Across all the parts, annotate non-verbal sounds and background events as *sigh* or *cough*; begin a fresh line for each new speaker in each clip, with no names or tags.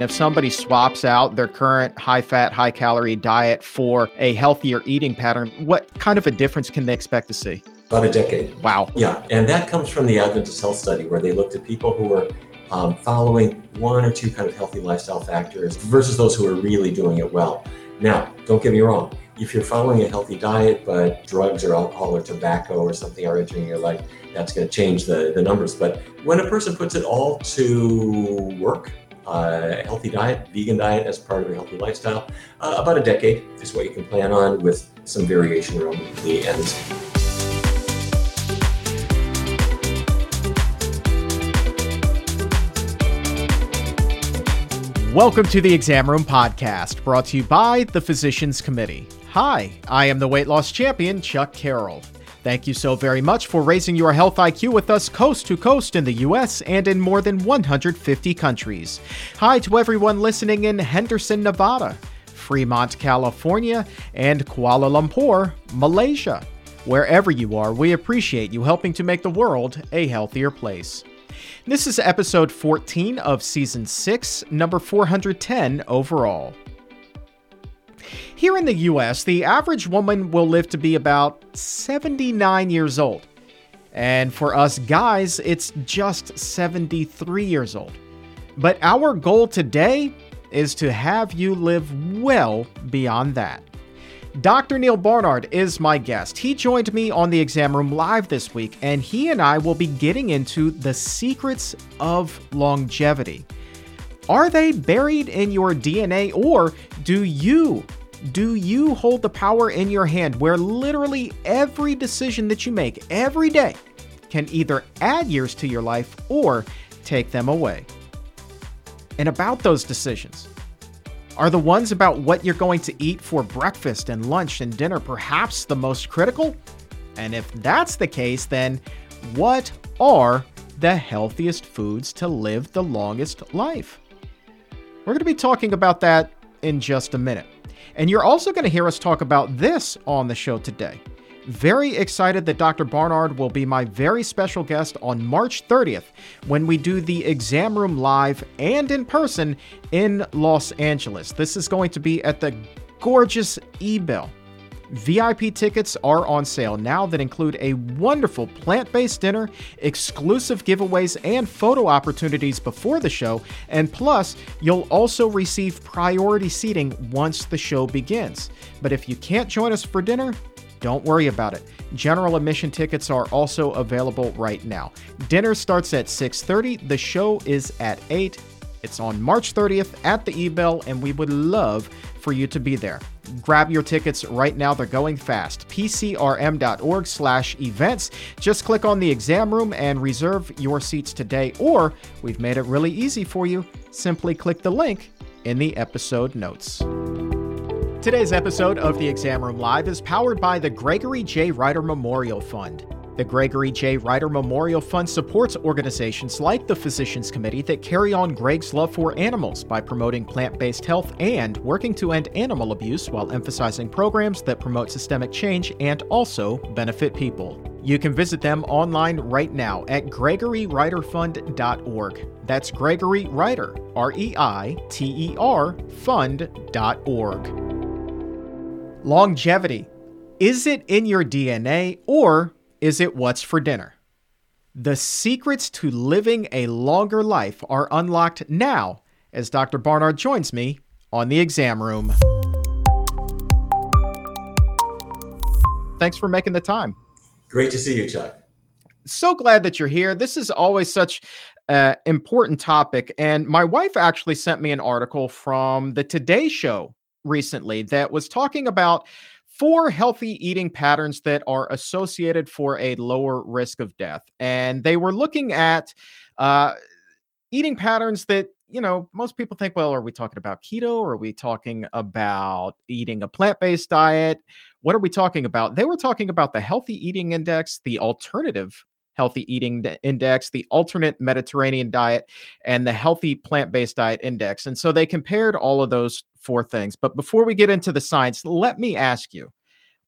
If somebody swaps out their current high fat, high calorie diet for a healthier eating pattern, what kind of a difference can they expect to see?
About a decade.
Wow.
Yeah. And that comes from the Adventist Health Study, where they looked at people who were um, following one or two kind of healthy lifestyle factors versus those who are really doing it well. Now, don't get me wrong. If you're following a healthy diet, but drugs or alcohol or tobacco or something are entering your life, that's going to change the, the numbers. But when a person puts it all to work, uh, healthy diet, vegan diet as part of a healthy lifestyle. Uh, about a decade is what you can plan on with some variation around the ends.
Welcome to the Exam Room Podcast, brought to you by the Physicians Committee. Hi, I am the weight loss champion, Chuck Carroll. Thank you so very much for raising your health IQ with us coast to coast in the US and in more than 150 countries. Hi to everyone listening in Henderson, Nevada, Fremont, California, and Kuala Lumpur, Malaysia. Wherever you are, we appreciate you helping to make the world a healthier place. This is episode 14 of season 6, number 410 overall. Here in the US, the average woman will live to be about 79 years old. And for us guys, it's just 73 years old. But our goal today is to have you live well beyond that. Dr. Neal Barnard is my guest. He joined me on the exam room live this week, and he and I will be getting into the secrets of longevity. Are they buried in your DNA, or do you do you hold the power in your hand where literally every decision that you make every day can either add years to your life or take them away? And about those decisions, are the ones about what you're going to eat for breakfast and lunch and dinner perhaps the most critical? And if that's the case, then what are the healthiest foods to live the longest life? We're going to be talking about that in just a minute. And you're also going to hear us talk about this on the show today. Very excited that Dr. Barnard will be my very special guest on March 30th when we do the exam room live and in person in Los Angeles. This is going to be at the gorgeous Ebell. VIP tickets are on sale now that include a wonderful plant based dinner, exclusive giveaways, and photo opportunities before the show. And plus, you'll also receive priority seating once the show begins. But if you can't join us for dinner, don't worry about it. General admission tickets are also available right now. Dinner starts at 6:30, the show is at 8. It's on March 30th at the Ebell and we would love for you to be there. Grab your tickets right now. They're going fast. pcrm.org slash events. Just click on the exam room and reserve your seats today. Or we've made it really easy for you. Simply click the link in the episode notes. Today's episode of the Exam Room Live is powered by the Gregory J. Reiter Memorial Fund. The Gregory J. Reiter Memorial Fund supports organizations like the Physicians Committee that carry on Greg's love for animals by promoting plant based health and working to end animal abuse while emphasizing programs that promote systemic change and also benefit people. You can visit them online right now at gregoryreiterfund.org. That's Gregory Reiter, R E I T E R, fund.org. Longevity. Is it in your DNA or is it what's for dinner? The secrets to living a longer life are unlocked now as Dr. Barnard joins me on the exam room. Thanks for making the time.
Great to see you, Chuck.
So glad that you're here. This is always such an important topic. And my wife actually sent me an article from the Today Show recently that was talking about four healthy eating patterns that are associated for a lower risk of death. And they were looking at uh, eating patterns that, you know, most people think, well, are we talking about keto? Or are we talking about eating a plant based diet? What are we talking about? They were talking about the healthy eating index, the alternative healthy eating index, the alternate Mediterranean diet, and the healthy plant based diet index. And so they compared all of those four things. But before we get into the science, let me ask you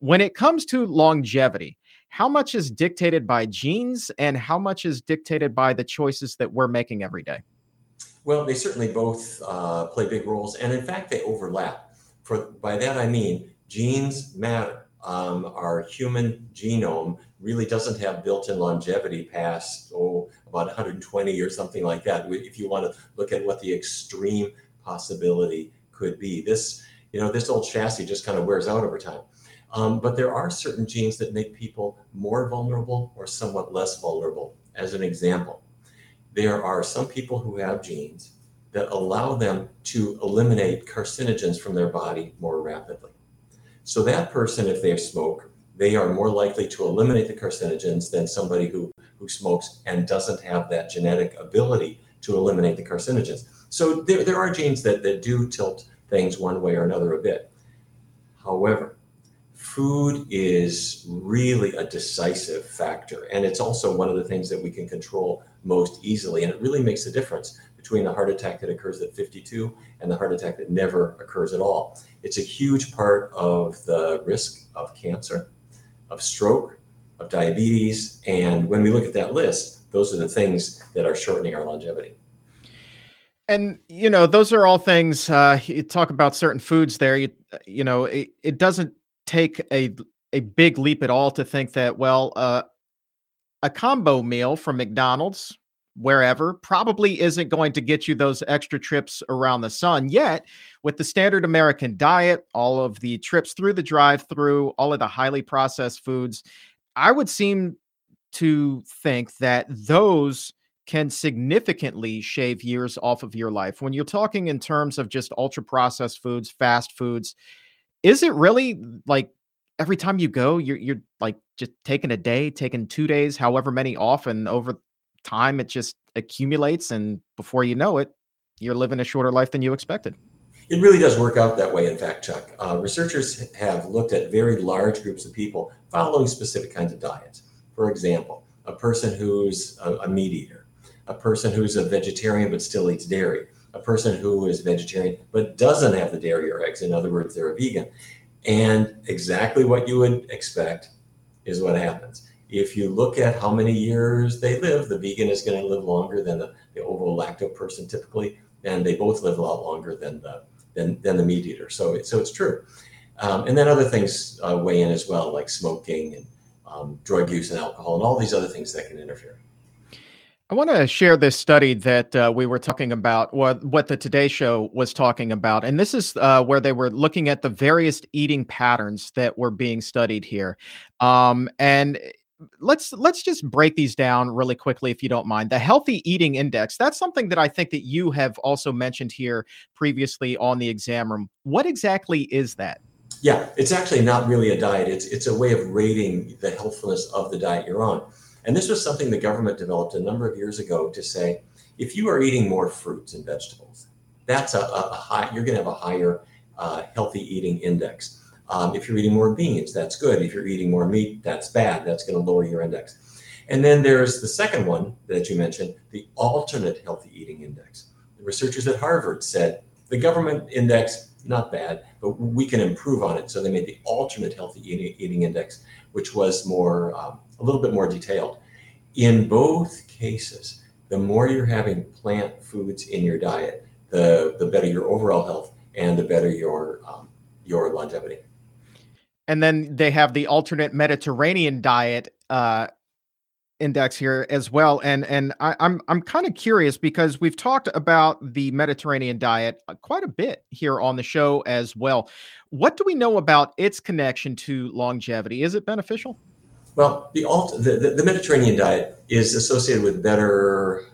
when it comes to longevity, how much is dictated by genes and how much is dictated by the choices that we're making every day?
Well, they certainly both uh, play big roles, and in fact, they overlap. For by that I mean genes matter. Um, our human genome really doesn't have built-in longevity past oh about 120 or something like that. If you want to look at what the extreme possibility could be, this you know this old chassis just kind of wears out over time. Um, but there are certain genes that make people more vulnerable or somewhat less vulnerable. As an example, there are some people who have genes that allow them to eliminate carcinogens from their body more rapidly. So that person, if they smoke, they are more likely to eliminate the carcinogens than somebody who, who smokes and doesn't have that genetic ability to eliminate the carcinogens. So there, there are genes that, that do tilt things one way or another a bit. However, food is really a decisive factor. And it's also one of the things that we can control most easily. And it really makes a difference between the heart attack that occurs at 52 and the heart attack that never occurs at all. It's a huge part of the risk of cancer, of stroke, of diabetes. And when we look at that list, those are the things that are shortening our longevity.
And you know, those are all things. Uh, you talk about certain foods there. You you know, it, it doesn't take a a big leap at all to think that well, uh, a combo meal from McDonald's wherever probably isn't going to get you those extra trips around the sun. Yet, with the standard American diet, all of the trips through the drive-through, all of the highly processed foods, I would seem to think that those can significantly shave years off of your life. When you're talking in terms of just ultra processed foods, fast foods, is it really like every time you go, you're you're like just taking a day, taking two days, however many off, and over time it just accumulates, and before you know it, you're living a shorter life than you expected.
It really does work out that way, in fact, Chuck. Uh, researchers have looked at very large groups of people following specific kinds of diets. For example, a person who's a, a meat eater, a person who's a vegetarian but still eats dairy, a person who is vegetarian but doesn't have the dairy or eggs. In other words, they're a vegan. And exactly what you would expect is what happens. If you look at how many years they live, the vegan is going to live longer than the, the ovo lacto person typically, and they both live a lot longer than the than, than the meat eater. So, so it's true. Um, and then other things uh, weigh in as well, like smoking and um, drug use and alcohol, and all these other things that can interfere.
I want to share this study that uh, we were talking about, what what the Today Show was talking about, and this is uh, where they were looking at the various eating patterns that were being studied here. Um, and let's let's just break these down really quickly, if you don't mind. The Healthy Eating Index. That's something that I think that you have also mentioned here previously on the exam room. What exactly is that?
Yeah, it's actually not really a diet. It's it's a way of rating the healthfulness of the diet you're on. And this was something the government developed a number of years ago to say, if you are eating more fruits and vegetables, that's a, a high, you're going to have a higher uh, healthy eating index. Um, if you're eating more beans, that's good. If you're eating more meat, that's bad. That's going to lower your index. And then there's the second one that you mentioned, the alternate healthy eating index. The researchers at Harvard said the government index, not bad, but we can improve on it. So they made the alternate healthy eating, eating index, which was more um, a little bit more detailed. In both cases, the more you're having plant foods in your diet, the, the better your overall health and the better your um, your longevity.
And then they have the alternate Mediterranean diet uh, index here as well. And and I, I'm, I'm kind of curious because we've talked about the Mediterranean diet uh, quite a bit here on the show as well. What do we know about its connection to longevity? Is it beneficial?
Well, the, alt, the, the Mediterranean diet is associated with better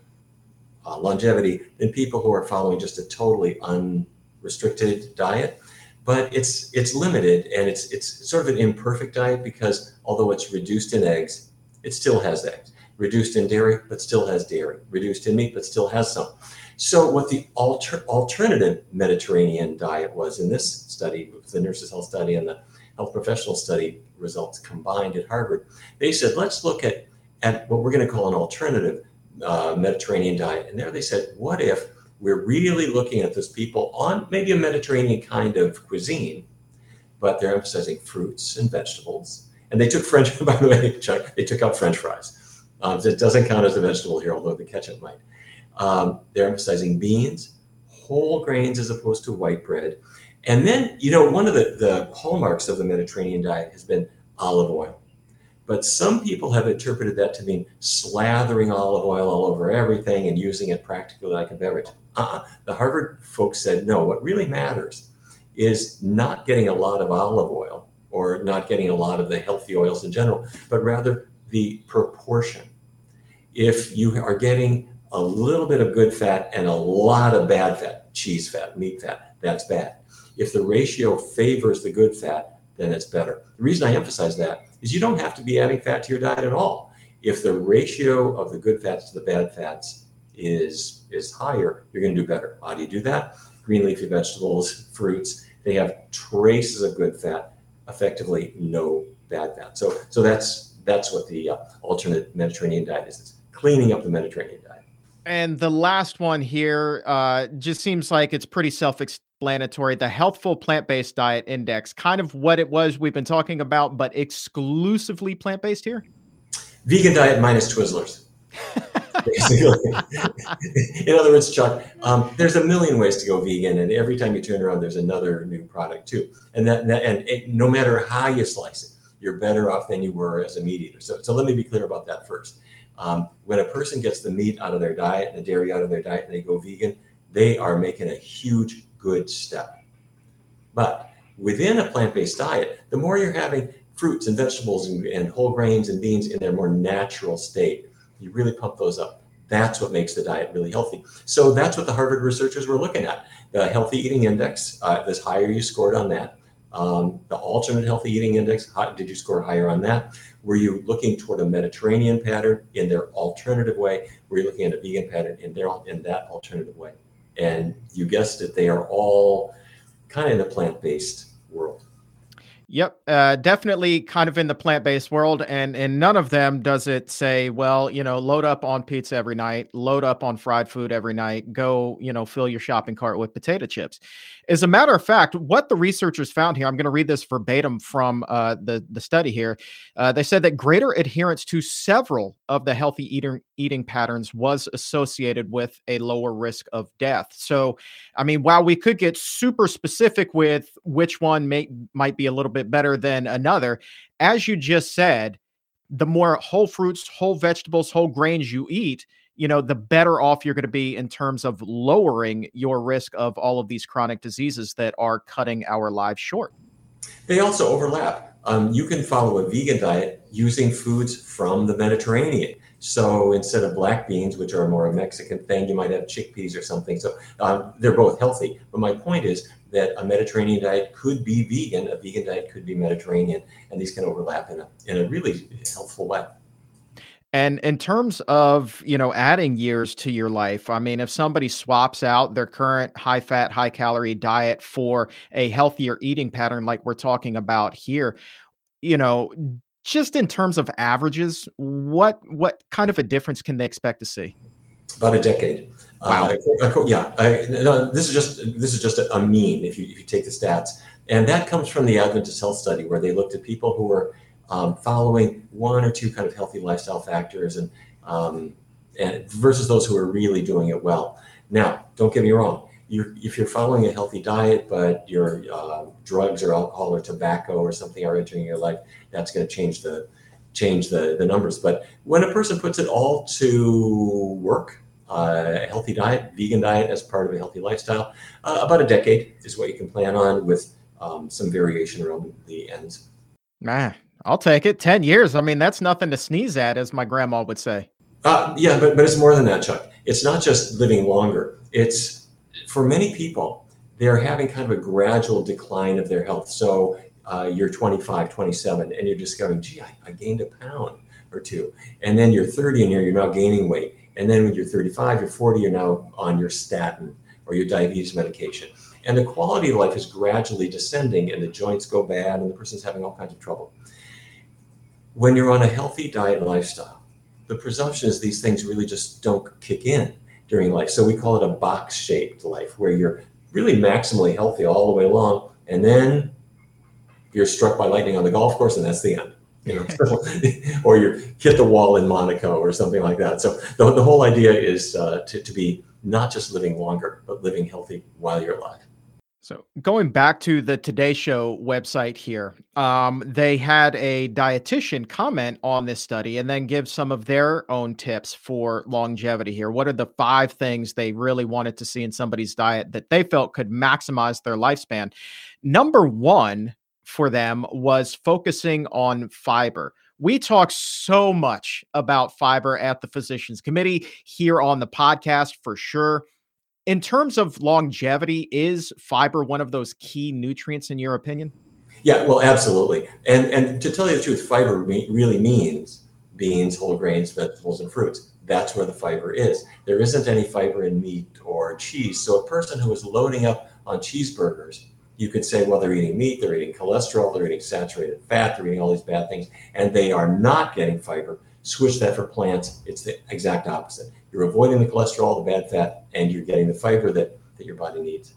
uh, longevity than people who are following just a totally unrestricted diet. But it's it's limited and it's it's sort of an imperfect diet because although it's reduced in eggs, it still has eggs. Reduced in dairy, but still has dairy. Reduced in meat, but still has some. So what the alter, alternative Mediterranean diet was in this study, the Nurses Health Study and the Health Professional Study, results combined at Harvard, they said, let's look at, at what we're going to call an alternative uh, Mediterranean diet. And there they said, what if we're really looking at those people on maybe a Mediterranean kind of cuisine, but they're emphasizing fruits and vegetables. And they took French, *laughs* by the way, Chuck, they took out French fries. Um, it doesn't count as a vegetable here, although the ketchup might. Um, they're emphasizing beans, whole grains as opposed to white bread. And then, you know, one of the, the hallmarks of the Mediterranean diet has been olive oil. But some people have interpreted that to mean slathering olive oil all over everything and using it practically like a beverage. Uh-uh. The Harvard folks said, no, what really matters is not getting a lot of olive oil or not getting a lot of the healthy oils in general, but rather the proportion. If you are getting a little bit of good fat and a lot of bad fat, cheese fat, meat fat, that's bad. If the ratio favors the good fat, then it's better. The reason I emphasize that is you don't have to be adding fat to your diet at all. If the ratio of the good fats to the bad fats is is higher, you're going to do better. How do you do that? Green leafy vegetables, fruits, they have traces of good fat, effectively no bad fat. So so that's that's what the uh, alternate Mediterranean diet is. It's cleaning up the Mediterranean diet.
And the last one here uh, just seems like it's pretty self explanatory. The Healthful Plant Based Diet Index, kind of what it was we've been talking about, but exclusively plant based here?
Vegan diet minus Twizzlers. in other words, Chuck, um, there's a million ways to go vegan, and every time you turn around, there's another new product too. And that, that and it, no matter how you slice it, you're better off than you were as a meat eater. So, so let me be clear about that first. Um, when a person gets the meat out of their diet the dairy out of their diet and they go vegan, they are making a huge good step. But within a plant based diet, the more you're having fruits and vegetables and, and, whole grains and beans in their more natural state, you really pump those up. That's what makes the diet really healthy. So that's what the Harvard researchers were looking at. The healthy eating index, uh, this higher you scored on that, um, the alternate healthy eating index, how, did you score higher on that? Were you looking toward a Mediterranean pattern in their alternative way? Were you looking at a vegan pattern in their in that alternative way? And you guessed it, they are all kind of in the plant-based world.
Yep, uh, definitely kind of in the plant-based world, and and none of them does it say, well, you know, load up on pizza every night, load up on fried food every night, go, you know, fill your shopping cart with potato chips. As a matter of fact, what the researchers found here, I'm going to read this verbatim from uh, the the study here. Uh, they said that greater adherence to several of the healthy eating eating patterns was associated with a lower risk of death. So, I mean, while we could get super specific with which one may might be a little bit better than another, as you just said, the more whole fruits, whole vegetables, whole grains you eat, you know, the better off you're going to be in terms of lowering your risk of all of these chronic diseases that are cutting our lives short.
They also overlap. Um, you can follow a vegan diet using foods from the Mediterranean. So instead of black beans, which are more a Mexican thing, you might have chickpeas or something. So um, they're both healthy. But my point is that a Mediterranean diet could be vegan, a vegan diet could be Mediterranean, and these can overlap in a, in a really helpful way.
And in terms of, you know, adding years to your life, I mean, if somebody swaps out their current high fat, high calorie diet for a healthier eating pattern like we're talking about here, you know, just in terms of averages, what what kind of a difference can they expect to see?
About a decade. Wow. Uh, yeah. I, no, this is just this is just a, a mean if you if you take the stats, and that comes from the Adventist Health Study where they looked at people who were um, following one or two kind of healthy lifestyle factors and, um, and versus those who are really doing it well. Now, don't get me wrong. You're, if you're following a healthy diet, but your uh, drugs or alcohol or tobacco or something are entering your life, that's going to change the change the, the numbers. But when a person puts it all to work, uh, a healthy diet, vegan diet as part of a healthy lifestyle, uh, about a decade is what you can plan on with um, some variation around the ends.
Nah, I'll take it. 10 years. I mean, that's nothing to sneeze at, as my grandma would say.
Uh, yeah, but, but it's more than that, Chuck. It's not just living longer. It's for many people, they're having kind of a gradual decline of their health. So uh, you're 25, 27, and you're discovering, gee, I, I, gained a pound or two. And then you're 30 and you're, you're now gaining weight. And then when you're 35, you're 40, you're now on your statin or your diabetes medication. And the quality of life is gradually descending, and the joints go bad, and the person's having all kinds of trouble when you're on a healthy diet and lifestyle, the presumption is these things really just don't kick in during life. So we call it a box shaped life where you're really maximally healthy all the way along. And then you're struck by lightning on the golf course, and that's the end. you know, *laughs* *laughs* or you hit the wall in Monaco or something like that. So the, the whole idea is uh, to, to be not just living longer, but living healthy while you're alive.
So going back to the Today Show website here, um, they had a dietitian comment on this study and then give some of their own tips for longevity here. What are the five things they really wanted to see in somebody's diet that they felt could maximize their lifespan? Number one for them was focusing on fiber. We talk so much about fiber at the Physicians Committee here on the podcast for sure in terms of longevity, is fiber one of those key nutrients in your opinion?
Yeah, well, absolutely. And and to tell you the truth, fiber really means beans, whole grains, vegetables, and fruits. That's where the fiber is. There isn't any fiber in meat or cheese. So a person who is loading up on cheeseburgers, you could say, well, they're eating meat, they're eating cholesterol, they're eating saturated fat, they're eating all these bad things, and they are not getting fiber. Switch that for plants, it's the exact opposite. You're avoiding the cholesterol, the bad fat, and you're getting the fiber that, that your body needs.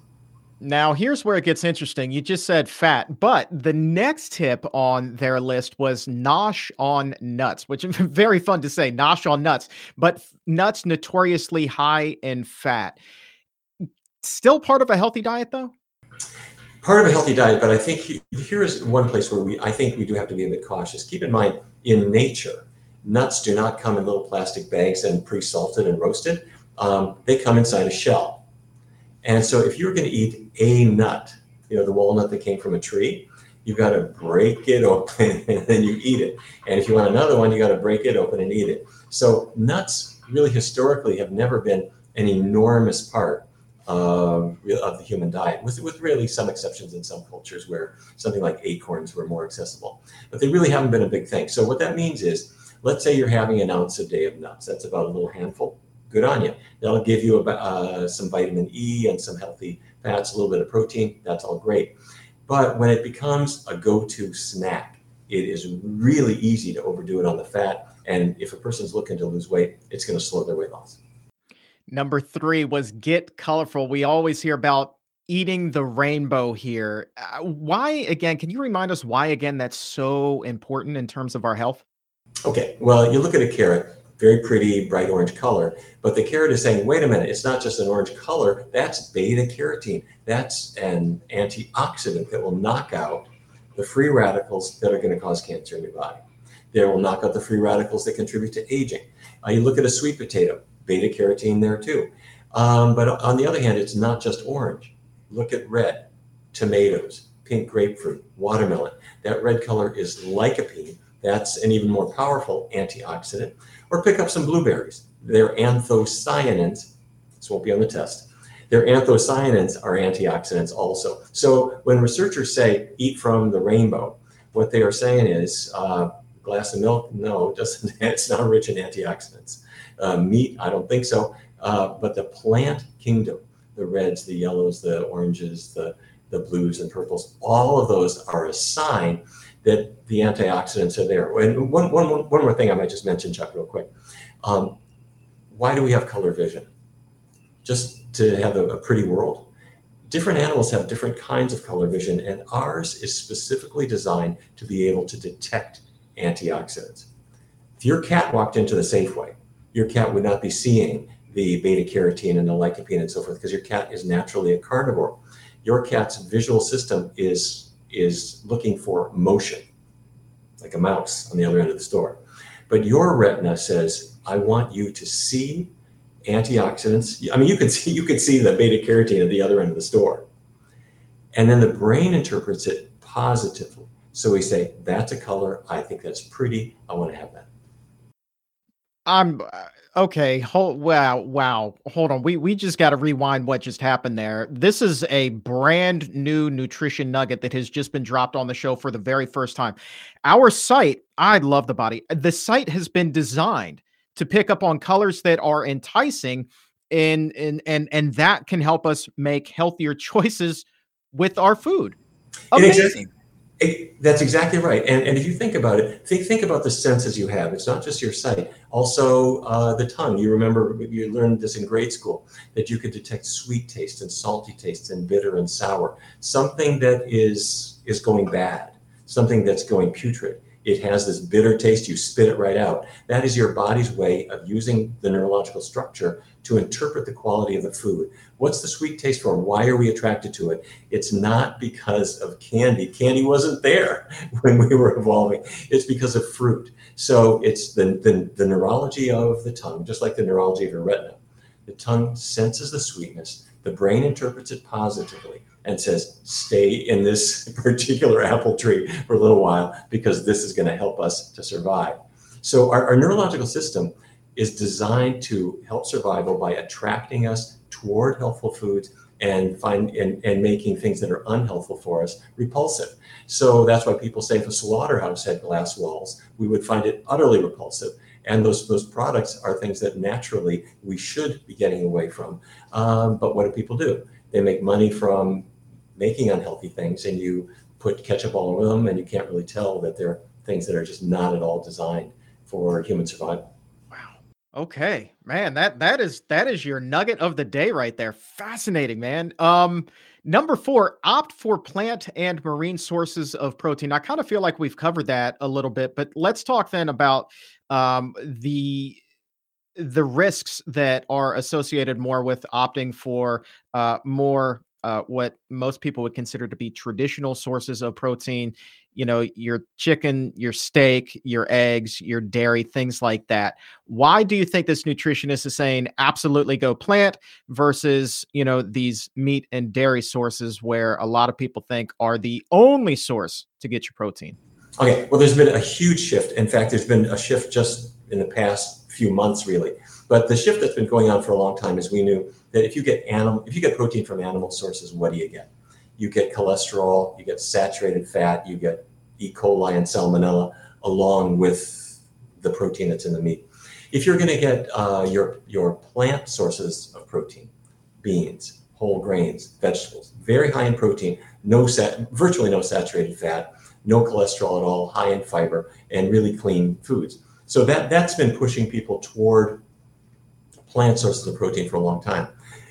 Now, here's where it gets interesting. You just said fat, but the next tip on their list was nosh on nuts, which is *laughs* very fun to say, nosh on nuts, but nuts notoriously high in fat. Still part of a healthy diet, though?
Part of a healthy diet, but I think here is one place where we, I think we do have to be a bit cautious. Keep in mind, in nature, Nuts do not come in little plastic bags and pre-salted and roasted. Um, they come inside a shell. And so if you're going to eat a nut, you know, the walnut that came from a tree, you've got to break it open *laughs* and then you eat it. And if you want another one, you got to break it open and eat it. So nuts really historically have never been an enormous part of, of the human diet, with, with really some exceptions in some cultures where something like acorns were more accessible. But they really haven't been a big thing. So what that means is Let's say you're having an ounce a day of nuts. That's about a little handful. Good on you. That'll give you about, uh, some vitamin E and some healthy fats, a little bit of protein. That's all great. But when it becomes a go to snack, it is really easy to overdo it on the fat. And if a person's looking to lose weight, it's going to slow their weight loss.
Number three was get colorful. We always hear about eating the rainbow here. Uh, why, again, can you remind us why, again, that's so important in terms of our health?
Okay, well, you look at a carrot, very pretty, bright orange color, but the carrot is saying, wait a minute, it's not just an orange color, that's beta carotene. That's an antioxidant that will knock out the free radicals that are going to cause cancer in your body. They will knock out the free radicals that contribute to aging. Uh, you look at a sweet potato, beta carotene there too. Um, but on the other hand, it's not just orange. Look at red, tomatoes, pink grapefruit, watermelon. That red color is lycopene, that's an even more powerful antioxidant. Or pick up some blueberries. They're anthocyanins. This won't be on the test. Their anthocyanins are antioxidants also. So when researchers say eat from the rainbow, what they are saying is uh, glass of milk, no, doesn't, *laughs* it's not rich in antioxidants. Uh, meat, I don't think so. Uh, but the plant kingdom, the reds, the yellows, the oranges, the, the blues and purples, all of those are a sign that the antioxidants are there. And one, one, one more thing I might just mention, Chuck, real quick. Um, why do we have color vision? Just to have a, a pretty world. Different animals have different kinds of color vision, and ours is specifically designed to be able to detect antioxidants. If your cat walked into the Safeway, your cat would not be seeing the beta carotene and the lycopene and so forth because your cat is naturally a carnivore. Your cat's visual system is is looking for motion, like a mouse on the other end of the store. But your retina says, I want you to see antioxidants. I mean, you can *laughs* see you can see the beta carotene at the other end of the store. And then the brain interprets it positively. So we say, that's a color. I think that's pretty. I want to have that.
I'm Okay, hold wow, wow. Hold on. We we just got to rewind what just happened there. This is a brand new nutrition nugget that has just been dropped on the show for the very first time. Our sight, I love the body. Uh, the sight has been designed to pick up on colors that are enticing and and and and that can help us make healthier *laughs* choices with our food. Amazing.
It, that's exactly right. And, and if you think about it, think, think about the senses you have. It's not just your sight, also uh, the tongue. You remember, you learned this in grade school, that you could detect sweet taste and salty taste and bitter and sour. Something that is, is going bad, something that's going putrid. It has this bitter taste. You spit it right out. That is your body's way of using the neurological structure to interpret the quality of the food. What's the sweet taste for? Why are we attracted to it? It's not because of candy. Candy wasn't there *laughs* when we were evolving. It's because of fruit. So it's the, the, the neurology of the tongue, just like the neurology of your retina. The tongue senses the sweetness, the brain interprets it positively and says, stay in this *laughs* particular apple tree for a little while because this is going to help us to survive. So our, our, neurological system is designed to help survival by attracting us toward healthful foods and find and, and making things that are unhelpful for us repulsive. So that's why people say if a slaughterhouse had glass walls, we would find it utterly repulsive. And those those products are things that naturally we should be getting away from. Um, but what do people do? They make money from making unhealthy things, and you put ketchup all over them, and you can't really tell that they're things that are just not at all designed for human survival.
Wow. Okay, man, that that is that is your nugget of the day right there. Fascinating, man. Um, number four, opt for plant and marine sources of protein. I kind of feel like we've covered that a little bit, but let's talk then about um, the the risks that are associated more with opting for uh, more uh, what most people would consider to be traditional sources of protein you know your chicken your steak your eggs your dairy things like that. Why do you think this nutritionist is saying absolutely go plant versus you know these meat and dairy sources where a lot of people think are the only source to get your protein?
Okay well there's been a huge shift. In fact there's been a shift just in the past few months, really. But the shift that's been going on for a long time is we knew that if you get animal, if you get protein from animal sources, what do you get? You get cholesterol, you get saturated fat, you get E. coli and salmonella, along with the protein that's in the meat. If you're going to get uh, your your plant sources of protein, beans, whole grains, vegetables, very high in protein, no sat, virtually no saturated fat, no cholesterol at all, high in fiber, and really clean foods so that, that's been pushing people toward plant sources of protein for a long time.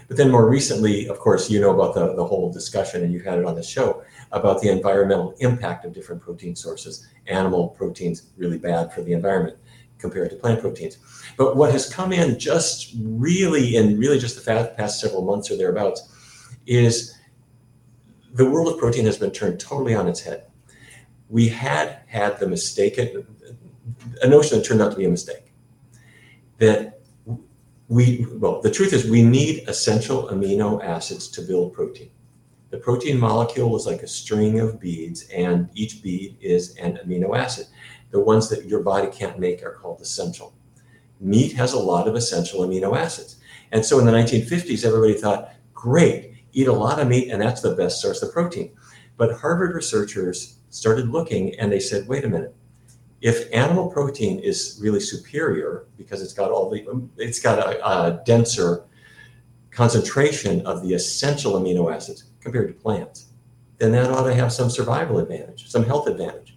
But then more recently, of course, you know about the, the whole discussion, and you've had it on the show, about the environmental impact of different protein sources. Animal proteins really bad for the environment compared to plant proteins. But what has come in just really, in really just the past several months or thereabouts, is the world of protein has been turned totally on its head. We had had the mistaken, a notion that turned out to be a mistake. That we, well, the truth is we need essential amino acids to build protein. The protein molecule is like a string of beads, and each bead is an amino acid. The ones that your body can't make are called essential. Meat has a lot of essential amino acids. And so in the 1950s, everybody thought, great, eat a lot of meat, and that's the best source of protein. But Harvard researchers started looking and they said, wait a minute, if animal protein is really superior because it's got all the um, it's got a, a, denser concentration of the essential amino acids compared to plants then that ought to have some survival advantage some health advantage.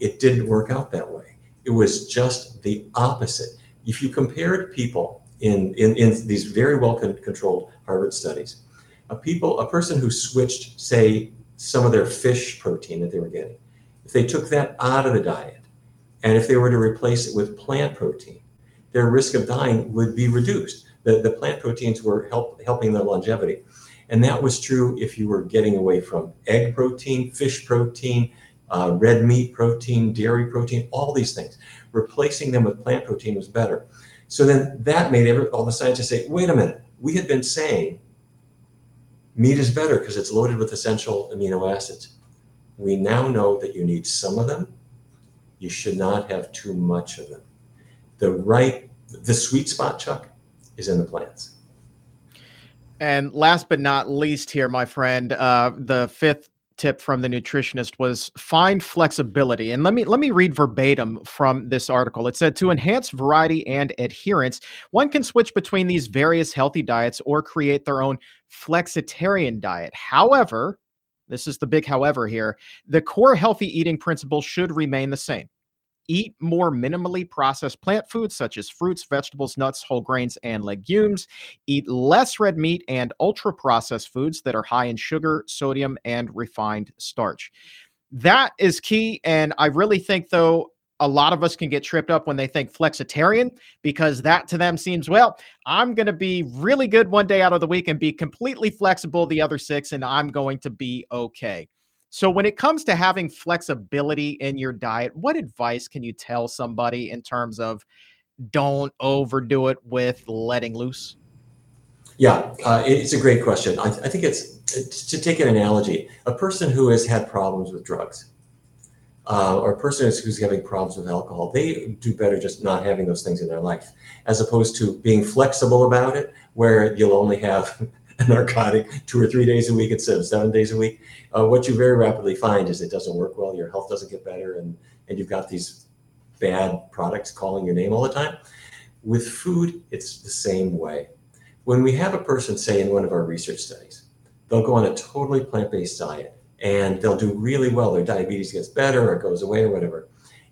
It didn't work out that way. It was just the opposite. If you compared people in, in, in these very well controlled harvard studies a people a person who switched say some of their fish protein that they were getting if they took that out of the diet and if they were to replace it with plant protein, their risk of dying would be reduced. The, the plant proteins were help, helping their longevity. And that was true if you were getting away from egg protein, fish protein, uh, red meat protein, dairy protein, all these things. Replacing them with plant protein was better. So then that made every, all the scientists say, wait a minute, we had been saying meat is better because it's loaded with essential amino acids. We now know that you need some of them you should not have too much of them. The right, the sweet spot, Chuck, is in the plants.
And last but not least, here, my friend, uh, the fifth tip from the nutritionist was find flexibility and let me let me read verbatim from this article it said to enhance variety and adherence one can switch between these various healthy diets or create their own flexitarian diet however this is the big however here. The core healthy eating principle should remain the same. Eat more minimally processed plant foods such as fruits, vegetables, nuts, whole grains, and legumes. Eat less red meat and ultra processed foods that are high in sugar, sodium, and refined starch. That is key. And I really think, though, a lot of us can get tripped up when they think flexitarian because that to them seems well i'm going to be really good one day out of the week and be completely flexible the other six and i'm going to be okay. So when it comes to having flexibility in your diet what advice can you tell somebody in terms of don't overdo it with letting loose?
Yeah uh, it's a great question. I, I think it's, to take an analogy a person who has had problems with drugs uh, or a person who's having problems with alcohol, they do better just not having those things in their life, as opposed to being flexible about it, where you'll only have *laughs* a narcotic two or three days a week instead of seven days a week. Uh, what you very rapidly find is it doesn't work well, your health doesn't get better, and, and you've got these bad products calling your name all the time. With food, it's the same way. When we have a person, say, in one of our research studies, they'll go on a totally plant based diet and they'll do really well. Their diabetes gets better or goes away or whatever.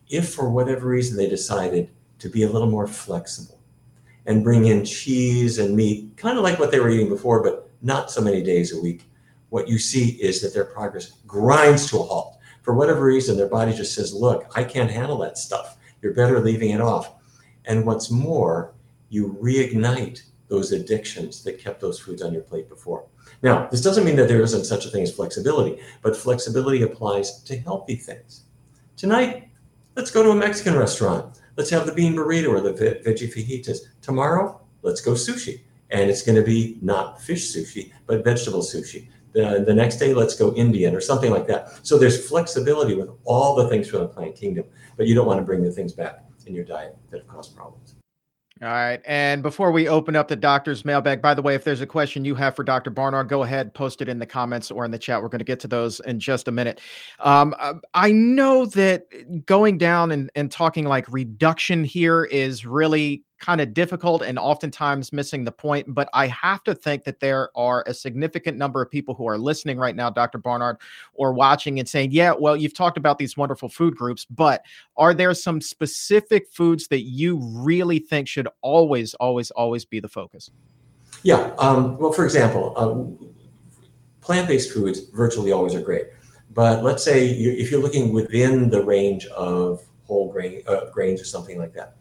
If for whatever reason they decided to be a little more flexible and bring in cheese and meat, kind of like what they were eating before, but not so many days a week, what you see is that their progress grinds to a halt. For whatever reason, their body just says, Look, I can't handle that stuff. You're better leaving it off. And what's more, you reignite those addictions that kept those foods on your plate before. Now, this doesn't mean that there isn't such a thing as flexibility, but flexibility applies to healthy things. Tonight, let's go to a Mexican restaurant. Let's have the bean burrito or the veggie fajitas. Tomorrow, let's go sushi. And it's going to be not fish sushi, but vegetable sushi. The, the next day, let's go Indian or something like that. So there's flexibility with all the things from the plant kingdom, but you don't want to bring the things back in your diet that have caused problems.
All right. And before we open up the doctor's mailbag, by the way, if there's a question you have for Dr. Barnard, go ahead, post it in the comments or in the chat. We're going to get to those in just a minute. Um, uh, I know that going down and, and talking like reduction here is really kind of difficult and oftentimes missing the point. But I have to think that there are a significant number of people who are listening right now, Dr. Barnard, or watching and saying, Yeah, well, you've talked about these wonderful food groups, but are there some specific foods that you really think should always, always, always be the focus?
Yeah. Um, well, for example, um, plant based foods virtually always are great. But let's say you, if you're looking within the range of whole grain uh, grains or something like that,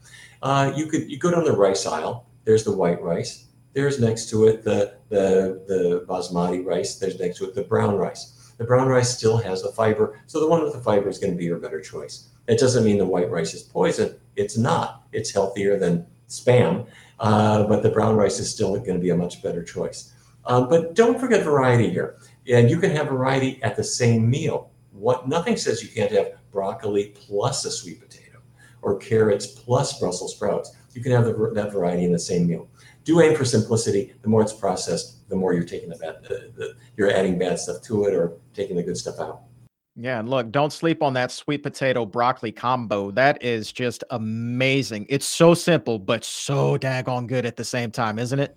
uh, you could you go down the rice aisle. There's the white rice. There's next to it the the the basmati rice. There's next to it the brown rice. The brown rice still has the fiber, so the one with the fiber is going to be your better choice. It doesn't mean the white rice is poison. It's not. It's healthier than spam, uh, but the brown rice is still going to be a much better choice. Um, but don't forget variety here, and you can have variety at the same meal. What nothing says you can't have broccoli plus a sweet potato or carrots plus Brussels sprouts. You can have the, that variety in the same meal. Do aim for simplicity. The more it's processed, the more you're taking the bad, the, the, you're adding bad stuff to it or taking the good stuff out.
Yeah, and look, don't sleep on that sweet potato broccoli combo. That is just amazing. It's so simple, but so daggone good at the same time, isn't it?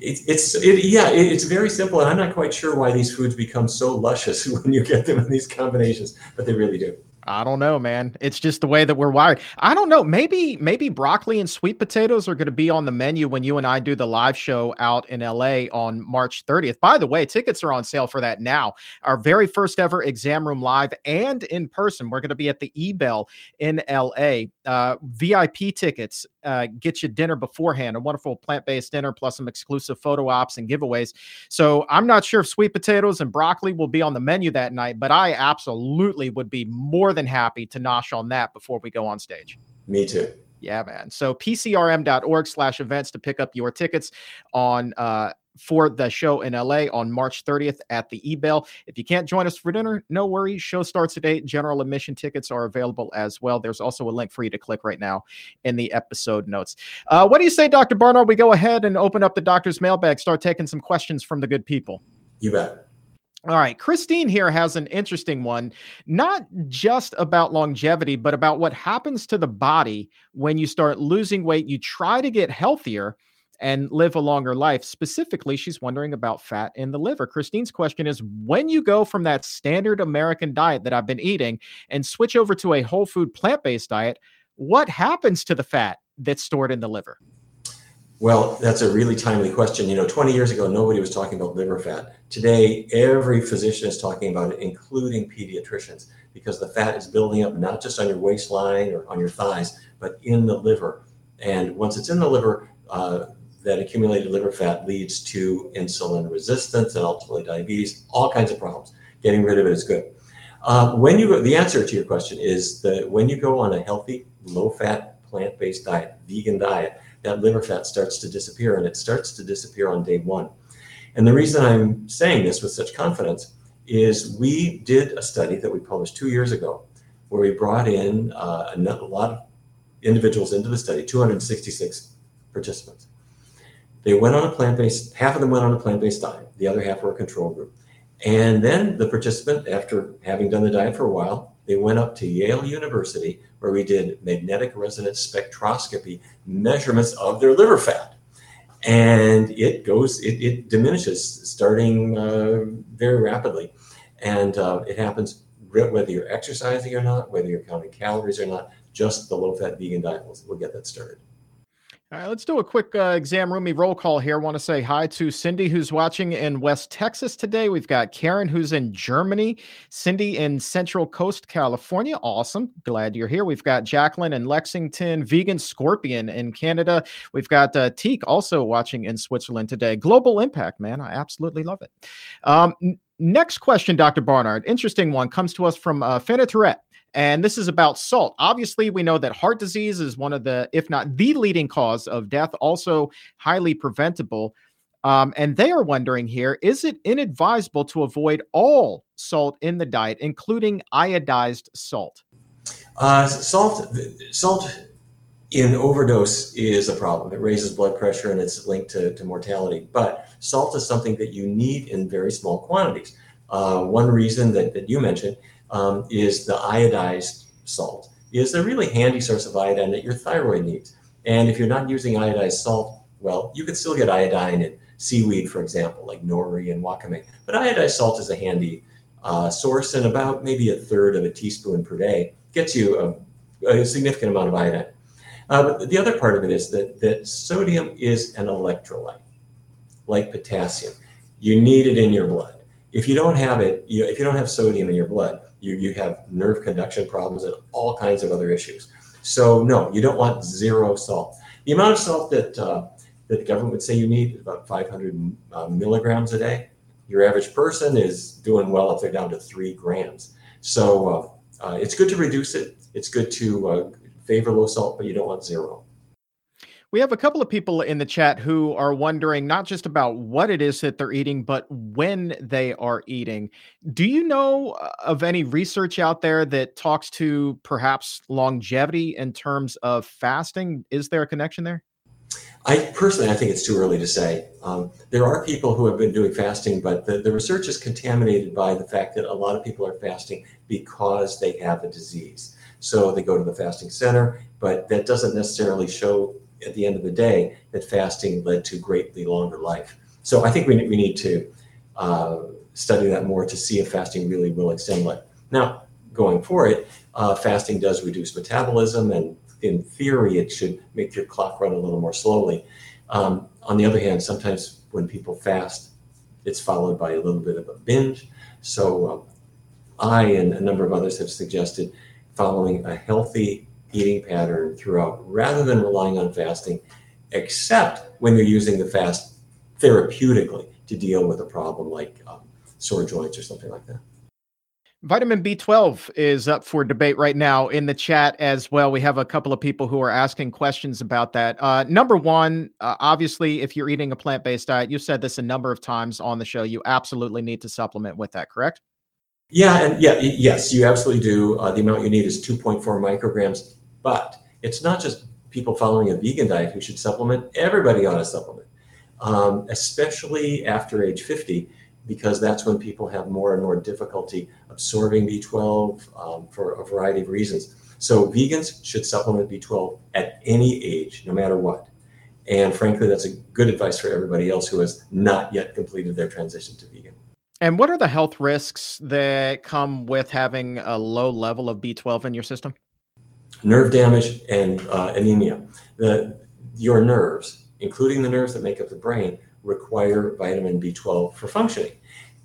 It, it's it, yeah, it, it's very simple, and I'm not quite sure why these foods become so luscious *laughs* when you get them in these combinations, but they really do.
I don't know, man. It's just the way that we're wired. I don't know. Maybe maybe broccoli and sweet potatoes are going to be on the menu when you and I do the live show out in LA on March 30th. By the way, tickets are on sale for that now. Our very first ever exam room live and in person. We're going to be at the Ebell in LA. Uh, VIP tickets uh, get you dinner beforehand, a wonderful plant-based dinner plus some exclusive photo ops and giveaways. So I'm not sure if sweet potatoes and broccoli will be on the menu that night, but I absolutely would be more than happy to nosh on that before we go on stage.
Me too.
Yeah, man. So pcrm.org slash events to pick up your tickets on uh, for the show in LA on March 30th at the Ebell. If you can't join us for dinner, no worries. Show starts today. General admission tickets are available as well. There's also a link for you to click right now in the episode notes. Uh, what do you say, Dr. Barnard? We go ahead and open up the doctor's mailbag, start taking some questions from the good people.
You bet.
All right. Christine here has an interesting one, not just about longevity, but about what happens to the body when you start losing weight. You try to get healthier and live a longer life. Specifically, she's wondering about fat in the liver. Christine's question is when you go from that standard American diet that I've been eating and switch over to a whole food plant based diet, what happens to the fat that's stored in the liver?
Well, that's a really timely question. You know, 20 years ago, nobody was talking about liver fat. Today, every physician is talking about it, including pediatricians, because the fat is building up not just on your waistline or on your thighs, but in the liver. And once it's in the liver, uh, that accumulated liver fat leads to insulin resistance and ultimately diabetes, all kinds of problems. Getting rid of it is good. Uh, when you go, the answer to your question is that when you go on a healthy, low-fat, plant-based diet, vegan diet, that liver fat starts to disappear, and it starts to disappear on day one. And the reason I'm saying this with such confidence is we did a study that we published two years ago, where we brought in uh, a lot of individuals into the study, 266 participants. They went on a plant based, half of them went on a plant based diet, the other half were a control group. And then the participant, after having done the diet for a while, they went up to Yale University where we did magnetic resonance spectroscopy measurements of their liver fat. And it goes, it, it diminishes starting uh, very rapidly. And uh, it happens whether you're exercising or not, whether you're counting calories or not, just the low fat vegan diet will, will get that started.
All right, let's do a quick uh, exam roomy roll call here. Want to say hi to Cindy, who's watching in West Texas today. We've got Karen, who's in Germany, Cindy in Central Coast, California. Awesome. Glad you're here. We've got Jacqueline in Lexington, Vegan Scorpion in Canada. We've got uh, Teak also watching in Switzerland today. Global impact, man. I absolutely love it. Um, next question, Dr. Barnard. Interesting one comes to us from uh, Fana Tourette. And this is about salt. Obviously, we know that heart disease is one of the, if not the leading cause of death, also highly preventable. Um, and they are wondering here is it inadvisable to avoid all salt in the diet, including iodized salt?
Uh, salt, salt in overdose is a problem. It raises blood pressure and it's linked to, to mortality. But salt is something that you need in very small quantities. Uh, one reason that, that you mentioned um, is the iodized salt. Is a really handy source of iodine that your thyroid needs. And if you're not using iodized salt, well, you could still get iodine in seaweed, for example, like nori and wakame. But iodized salt is a handy uh, source, and about maybe a third of a teaspoon per day gets you a, a significant amount of iodine. Uh, but the other part of it is that, that sodium is an electrolyte, like potassium. You need it in your blood. If you don't have it, you, if you don't have sodium in your blood, you, you have nerve conduction problems and all kinds of other issues. So no, you don't want zero salt. The amount of salt that uh, that the government would say you need is about 500 uh, milligrams a day. Your average person is doing well if they're down to three grams. So uh, uh it's good to reduce it. It's good to uh, favor low salt, but you don't want zero.
We have a couple of people in the chat who are wondering not just about what it is that they're eating, but when they are eating. Do you know uh, of any research out there that talks to perhaps longevity in terms of fasting? Is there a connection there?
I personally, I think it's too early to say. Um, there are people who have been doing fasting, but the, the research is contaminated by the fact that a lot of people are fasting because they have a disease. So they go to the fasting center, but that doesn't necessarily show at the end of the day that fasting led to greatly longer life. So I think we, we need to uh, study that more to see if fasting really will extend life. Now, going for it, uh, fasting does reduce metabolism, and in theory, it should make your clock run a little more slowly. Um, on the other hand, sometimes when people fast, it's followed by a little bit of a binge. So um, I and a number of others have suggested following a healthy eating pattern throughout rather than relying on fasting, except when you're using the fast therapeutically to deal with a problem like um, sore joints or something like that.
Vitamin B12 is up for debate right now in the chat as well. We have a couple of people who are asking questions about that. Uh, number one, uh, obviously, if you're eating a plant based diet, you said this a number of times on the show, you absolutely need to supplement with that, correct?
Yeah, and yeah, yes, you absolutely do. Uh, the amount you need is 2.4 micrograms but it's not just people following a vegan diet who should supplement. Everybody ought to supplement, um, especially after age 50, because that's when people have more and more difficulty absorbing B12 um, for a variety of reasons. So vegans should supplement B12 at any age, no matter what. And frankly, that's a good advice for everybody else who has not yet completed their transition to vegan.
And what are the health risks that come with having a low level of B12 in your system?
Nerve damage and uh, anemia. The, your nerves including the nerves that make up the brain, require vitamin B12 for functioning.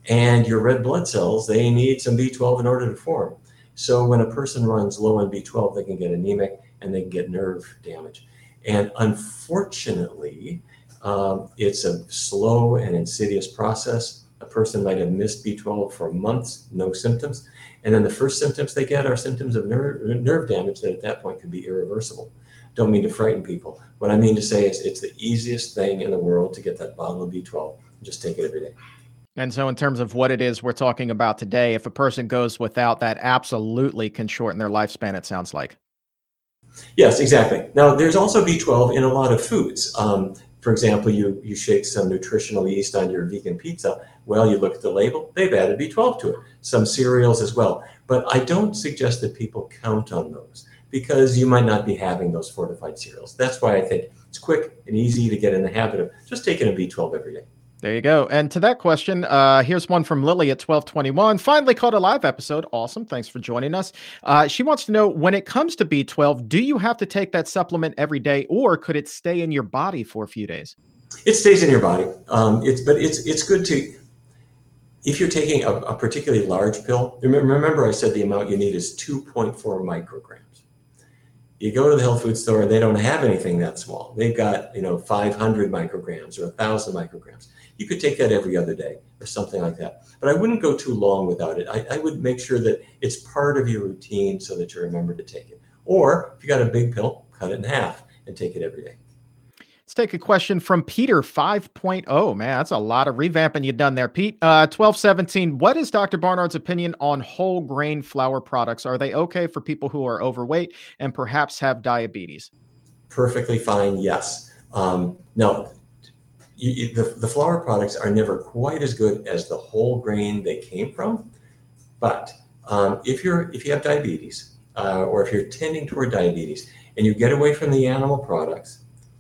And your red blood cells, they need some B12 in order to form. So when a person runs low on B12, they can get anemic and they can get nerve damage. And unfortunately, um, it's a slow and insidious process. A person might have missed B12 for months, no symptoms. And then the first symptoms they get are symptoms of nerve, nerve damage that at that point could be irreversible. Don't mean to frighten people. What I mean to say is it's the easiest thing in the world to get that bottle of B12. Just take it every day.
And so, in terms of what it is we're talking about today, if a person goes without that, absolutely can shorten their lifespan, it sounds like.
Yes, exactly. Now, there's also B12 in a lot of foods. Um, for example, you, you shake some nutritional yeast on your vegan pizza. Well, you look at the label, they've added B12 to it. Some cereals as well. But I don't suggest that people count on those because you might not be having those fortified cereals. That's why I think it's quick and easy to get in the habit of just taking a B12 every day.
There you go. And to that question, uh, here's one from Lily at 1221. Finally caught a live episode. Awesome. Thanks for joining us. Uh, she wants to know when it comes to B12, do you have to take that supplement every day or could it stay in your body for a few days?
It stays in your body. Um, it's but it's it's good to if you're taking a, a particularly large pill. Remember, I said the amount you need is 2.4 micrograms you go to the health food store they don't have anything that small. They've got, you know, 500 micrograms or 1,000 micrograms. You could take that every other day or something like that. But I wouldn't go too long without it. I, I would make sure that it's part of your routine so that you remember to take it. Or if you got a big pill, cut it in half and take it every day.
Let's take a question from Peter 5.0. Man, that's a lot of revamping you've done there, Pete. Uh, 1217. What is Dr. Barnard's opinion on whole grain flour products? Are they okay for people who are overweight and perhaps have diabetes?
Perfectly fine, yes. Um, now, you, the, the flour products are never quite as good as the whole grain they came from. But um, if you're if you have diabetes uh, or if you're tending toward diabetes and you get away from the animal products,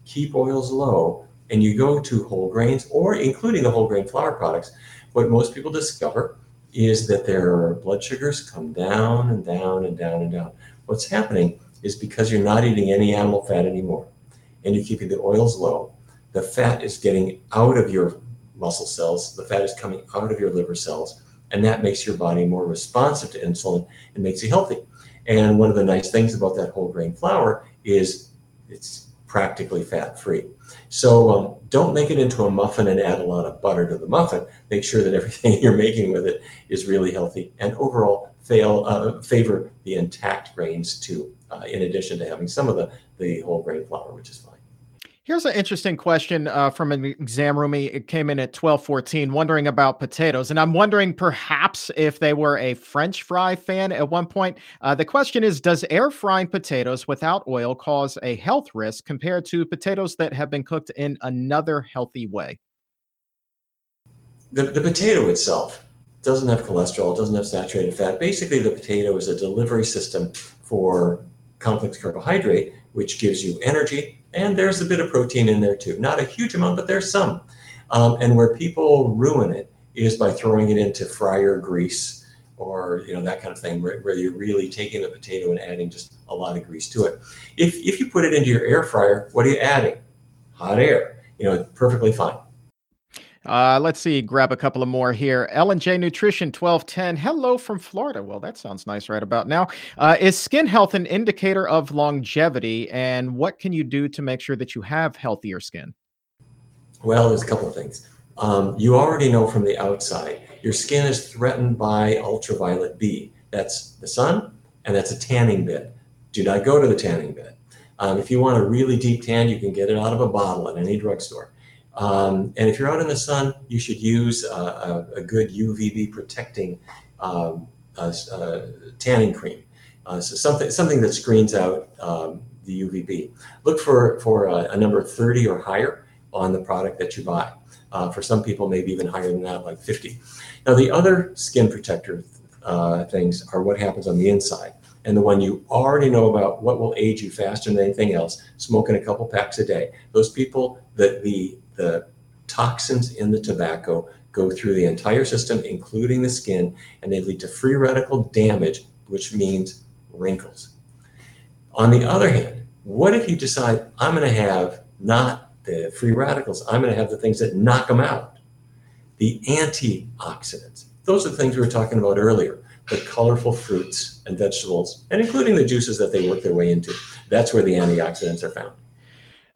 keep oils low, and you go to whole grains or including the whole grain flour products, what most people discover is that their blood sugars come down and down and down and down. What's happening is because you're not eating any animal fat anymore and you're keeping the oils low, the fat is getting out of your muscle cells, the fat is coming out of your liver cells, and that makes your body more responsive to insulin and makes you healthy. And one of the nice things about that whole grain flour is it's practically fat free. So um, don't make it into a muffin and add a lot of butter to the muffin. Make sure that everything *laughs* you're making with it is really healthy and overall fail, uh, favor the intact grains too, uh, in addition to having some of the, the whole grain flour, which is fine.
Here's an interesting question uh, from an exam roomie. It came in at 1214, wondering about potatoes. And I'm wondering perhaps if they were a French fry fan at one point. Uh, the question is Does air frying potatoes without oil cause a health risk compared to potatoes that have been cooked in another healthy way?
The, the potato itself doesn't have cholesterol, doesn't have saturated fat. Basically, the potato is a delivery system for complex carbohydrate, which gives you energy and there's a bit of protein in there too. Not a huge amount, but there's some. Um, and where people ruin it is by throwing it into fryer grease or you know that kind of thing, where, where you're really taking the potato and adding just a lot of grease to it. If if you put it into your air fryer, what are you adding? Hot air. You know, perfectly fine.
Uh, let's see, grab a couple of more here. Ellen J Nutrition 1210. Hello from Florida. Well, that sounds nice right about now. Uh, is skin health an indicator of longevity? And what can you do to make sure that you have healthier skin?
Well, there's a couple of things. Um, you already know from the outside, your skin is threatened by ultraviolet B. That's the sun, and that's a tanning bed. Do not go to the tanning bed. Um, if you want a really deep tan, you can get it out of a bottle at any drugstore. Um, and if you're out in the sun, you should use a, a good UVB protecting um, tanning cream. Uh, so something something that screens out um, the UVB. Look for for a, a, number 30 or higher on the product that you buy. Uh, for some people, maybe even higher than that, like 50. Now, the other skin protector uh, things are what happens on the inside. And the one you already know about, what will age you faster than anything else, smoking a couple packs a day. Those people that the the toxins in the tobacco go through the entire system, including the skin, and they lead to free radical damage, which means wrinkles. On the other hand, what if you decide, I'm going to have not the free radicals. I'm going to have the things that knock them out. The antioxidants. Those are the things we were talking about earlier. The colorful fruits and vegetables, and including the juices that they work their way into. That's where the antioxidants are found.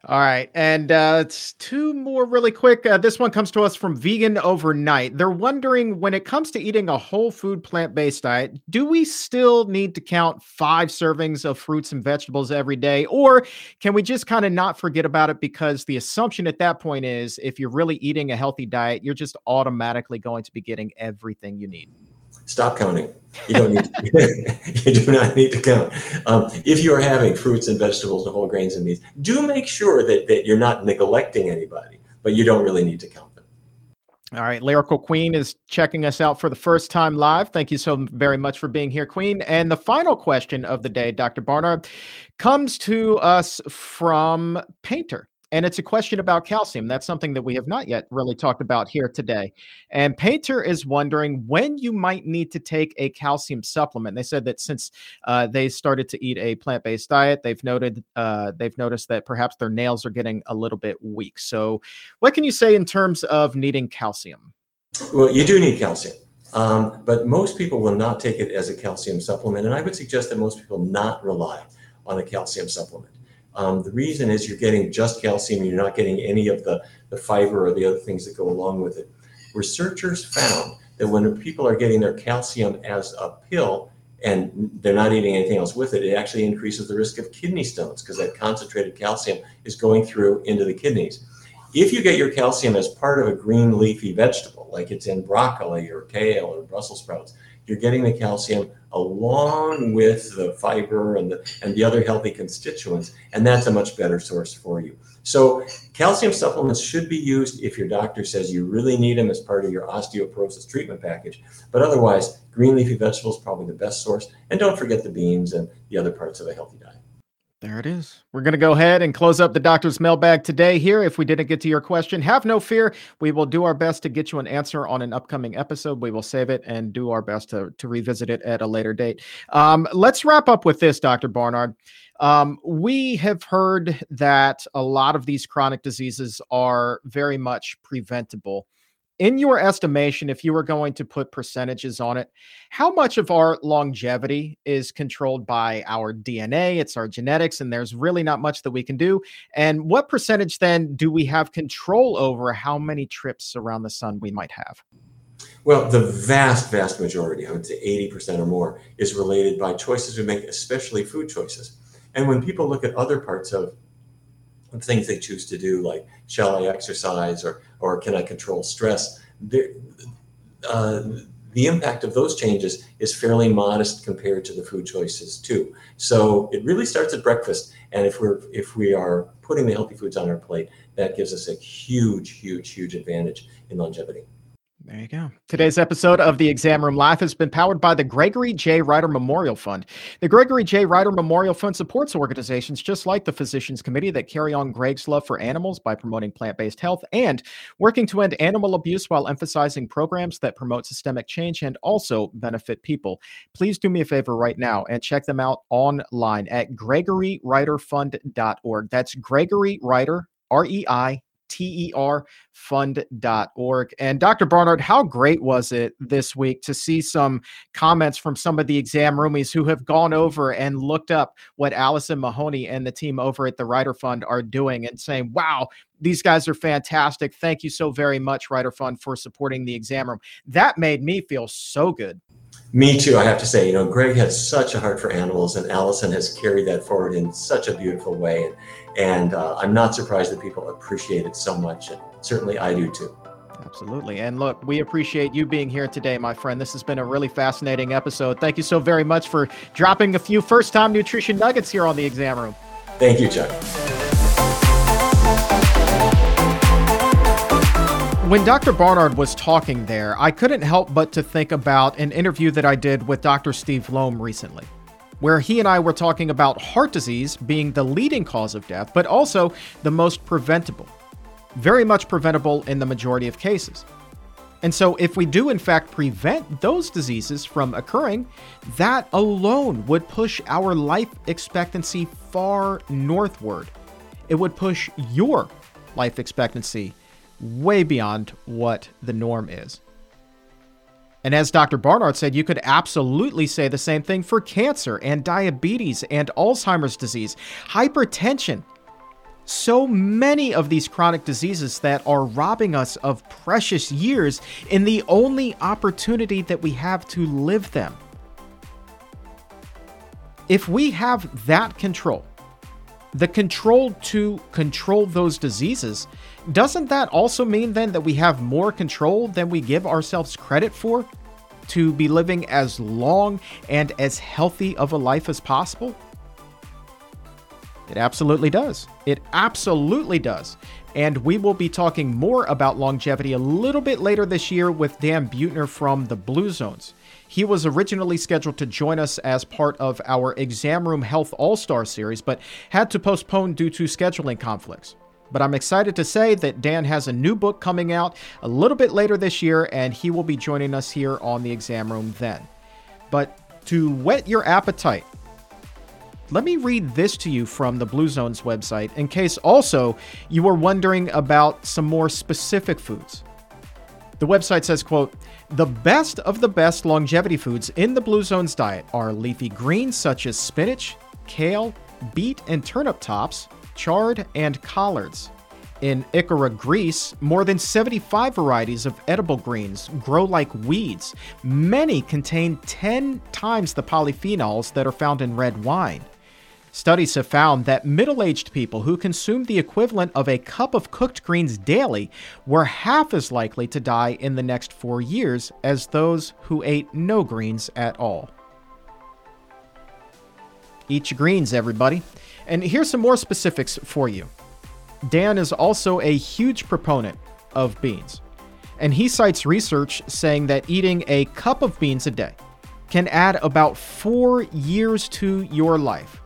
All right. And uh, it's two more really quick. Uh, this one comes to us from Vegan Overnight. They're wondering when it comes to eating a whole food plant based diet, do we still need to count five servings of fruits and vegetables every day? Or can we just kind of not forget about it? Because the assumption at that point is if you're really eating a healthy diet, you're just automatically going to be getting everything you need.
Stop counting. You don't need. To, *laughs* you do not need to count. Um, if you are having fruits and vegetables and whole grains and meats, do make sure that that you're not neglecting anybody. But you don't really need to count them.
All right, Lyrical Queen is checking us out for the first time live. Thank you so very much for being here, Queen. And the final question of the day, Dr. Barnard, comes to us from Painter. And it's a question about calcium. That's something that we have not yet really talked about here today. And Painter is wondering when you might need to take a calcium supplement. They said that since uh, they started to eat a plant-based diet, they've noted uh, they've noticed that perhaps their nails are getting a little bit weak. So, what can you say in terms of needing calcium?
Well, you do need calcium. Um, but most people will not take it as a calcium supplement. And I would suggest that most people not rely on a calcium supplement. Um, the reason is you're getting just calcium, you're not getting any of the, the fiber or the other things that go along with it. Researchers found that when people are getting their calcium as a pill and they're not eating anything else with it, it actually increases the risk of kidney stones because that concentrated calcium is going through into the kidneys. If you get your calcium as part of a green leafy vegetable, like it's in broccoli or kale or Brussels sprouts, you're getting the calcium along with the fiber and the and the other healthy constituents, and that's a much better source for you. So calcium supplements should be used if your doctor says you really need them as part of your osteoporosis treatment package. But otherwise, green leafy vegetables probably the best source. And don't forget the beans and the other parts of a healthy diet.
There it is. We're going to go ahead and close up the doctor's mailbag today here. If we didn't get to your question, have no fear. We will do our best to get you an answer on an upcoming episode. We will save it and do our best to, to revisit it at a later date. Um, let's wrap up with this, Dr. Barnard. Um, we have heard that a lot of these chronic diseases are very much preventable in your estimation, if you were going to put percentages on it, how much of our longevity is controlled by our DNA? It's our genetics, and there's really not much that we can do. And what percentage then do we have control over how many trips around the sun we might have?
Well, the vast, vast majority, I would say 80% or more, is related by choices we make, especially food choices. And when people look at other parts of things they choose to do, like shall I exercise or or can I control stress? Uh, the impact of those changes is fairly modest compared to the food choices too. So it really starts at breakfast, and if we're if we are putting the healthy foods on our plate, that gives us a huge, huge, huge advantage in longevity.
There you go. Today's episode of the Exam Room Live has been powered by the Gregory J. Reiter Memorial Fund. The Gregory J. Reiter Memorial Fund supports organizations just like the Physicians Committee that carry on Greg's love for animals by promoting plant based health and working to end animal abuse while emphasizing programs that promote systemic change and also benefit people. Please do me a favor right now and check them out online at gregoryreiterfund.org. That's Gregory Reiter, R E I terfund.org. And Dr. Barnard, how great was it this week to see some comments from some of the exam roomies who have gone over and looked up what Allison Mahoney and the team over at the Reiter Fund are doing and saying, wow, these guys are fantastic. Thank you so very much, Reiter Fund, for supporting the exam room. That made me feel so good.
Me too, I have to say. You know, Greg has such a heart for animals, and Allison has carried that forward in such a beautiful way. And, and uh, I'm not surprised that people appreciate it so much. And certainly I do too.
Absolutely. And look, we appreciate you being here today, my friend. This has been a really fascinating episode. Thank you so very much for dropping a few first time nutrition nuggets here on the exam room.
Thank you, Chuck.
When Dr. Barnard was talking there, I couldn't help but to think about an interview that I did with Dr. Steve Loam recently, where he and I were talking about heart disease being the leading cause of death, but also the most preventable. Very much preventable in the majority of cases. And so, if we do in fact prevent those diseases from occurring, that alone would push our life expectancy far northward. It would push your life expectancy way beyond what the norm is. And as Dr. Barnard said, you could absolutely say the same thing for cancer and diabetes and Alzheimer's disease, hypertension. So many of these chronic diseases that are robbing us of precious years in the only opportunity that we have to live them. If we have that control, the control to control those diseases, doesn't that also mean then that we have more control than we give ourselves credit for to be living as long and as healthy of a life as possible? It absolutely does. It absolutely does. And we will be talking more about longevity a little bit later this year with Dan Buettner from the Blue Zones. He was originally scheduled to join us as part of our Exam Room Health All Star series, but had to postpone due to scheduling conflicts. But I'm excited to say that Dan has a new book coming out a little bit later this year, and he will be joining us here on the exam room then. But to whet your appetite, let me read this to you from the Blue Zones website in case also you were wondering about some more specific foods. The website says, quote, the best of the best longevity foods in the Blue Zones diet are leafy greens such as spinach, kale, beet and turnip tops, chard, and collards. In Ikaria, Greece, more than 75 varieties of edible greens grow like weeds. Many contain 10 times the polyphenols that are found in red wine. Studies have found that middle aged people who consumed the equivalent of a cup of cooked greens daily were half as likely to die in the next four years as those who ate no greens at all. Eat your greens, everybody. And here's some more specifics for you. Dan is also a huge proponent of beans, and he cites research saying that eating a cup of beans a day can add about four years to your life.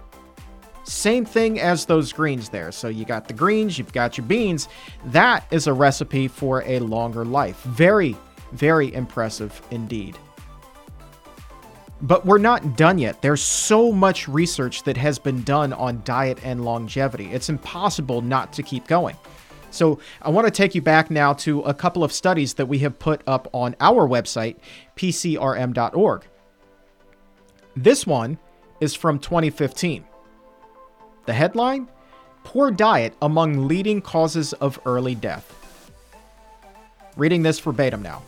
Same thing as those greens there. So you got the greens, you've got your beans. That is a recipe for a longer life. Very, very impressive indeed. But we're not done yet. There's so much research that has been done on diet and longevity. It's impossible not to keep going. So, I want to take you back now to a couple of studies that we have put up on our website, pcrm.org. This one is from 2015. The headline Poor Diet Among Leading Causes of Early Death. Reading this verbatim now.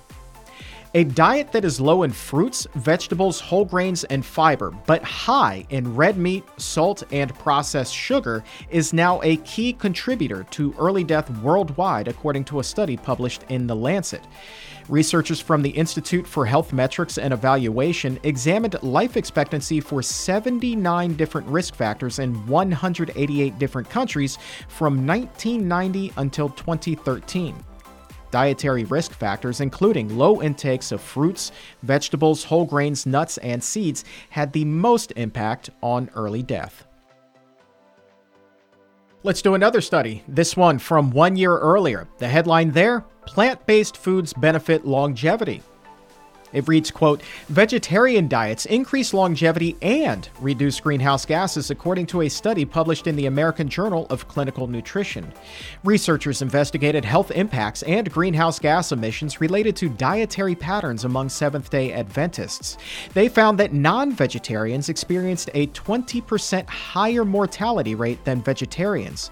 A diet that is low in fruits, vegetables, whole grains, and fiber, but high in red meat, salt, and processed sugar, is now a key contributor to early death worldwide, according to a study published in The Lancet. Researchers from the Institute for Health Metrics and Evaluation examined life expectancy for 79 different risk factors in 188 different countries from 1990 until 2013 dietary risk factors, including low intakes of fruits, vegetables, whole grains, nuts, and seeds, had the most impact on early death. Let's do another study, this one from one year earlier. The headline there Plant based foods benefit longevity. It reads, quote, vegetarian diets increase longevity and reduce greenhouse gases, according to a study published in the American Journal of Clinical Nutrition. Researchers investigated health impacts and greenhouse gas emissions related to dietary patterns among Seventh day Adventists. They found that non vegetarians experienced a 20% higher mortality rate than vegetarians.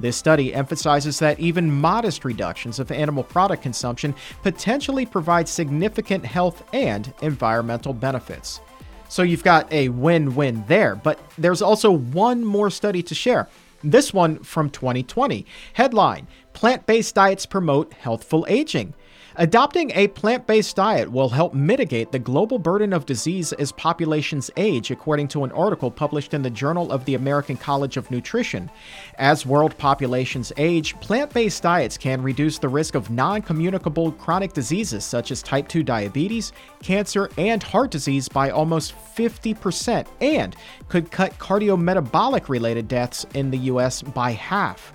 This study emphasizes that even modest reductions of animal product consumption potentially provide significant health and environmental benefits. So you've got a win win there, but there's also one more study to share. This one from 2020. Headline Plant based diets promote healthful aging. Adopting a plant based diet will help mitigate the global burden of disease as populations age, according to an article published in the Journal of the American College of Nutrition. As world populations age, plant based diets can reduce the risk of non communicable chronic diseases such as type 2 diabetes, cancer, and heart disease by almost 50%, and could cut cardiometabolic related deaths in the U.S. by half.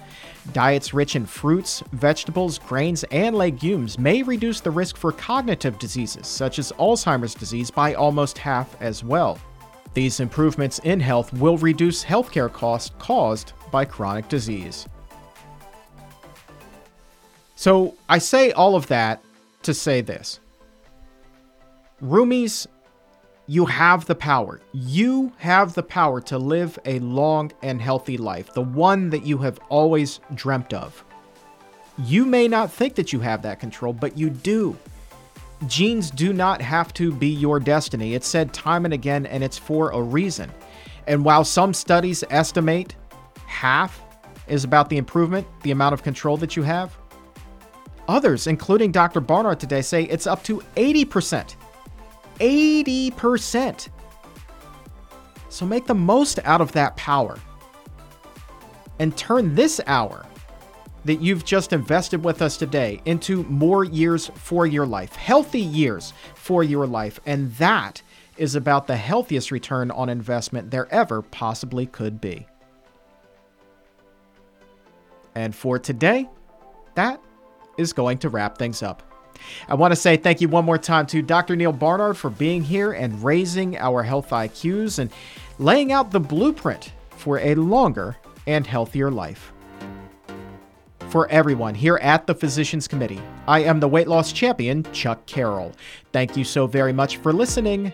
Diets rich in fruits, vegetables, grains, and legumes may reduce the risk for cognitive diseases such as Alzheimer's disease by almost half as well. These improvements in health will reduce healthcare costs caused by chronic disease. So I say all of that to say this Roomies, you have the power. You have the power to live a long and healthy life, the one that you have always dreamt of. You may not think that you have that control, but you do. Genes do not have to be your destiny. It's said time and again, and it's for a reason. And while some studies estimate half is about the improvement, the amount of control that you have, others, including Dr. Barnard today, say it's up to 80%. 80%. So make the most out of that power and turn this hour that you've just invested with us today into more years for your life, healthy years for your life. And that is about the healthiest return on investment there ever possibly could be. And for today, that is going to wrap things up. I want to say thank you one more time to Dr. Neal Barnard for being here and raising our health IQs and laying out the blueprint for a longer and healthier life. For everyone here at the Physicians Committee, I am the weight loss champion, Chuck Carroll. Thank you so very much for listening.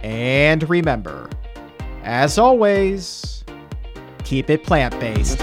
And remember, as always, keep it plant based.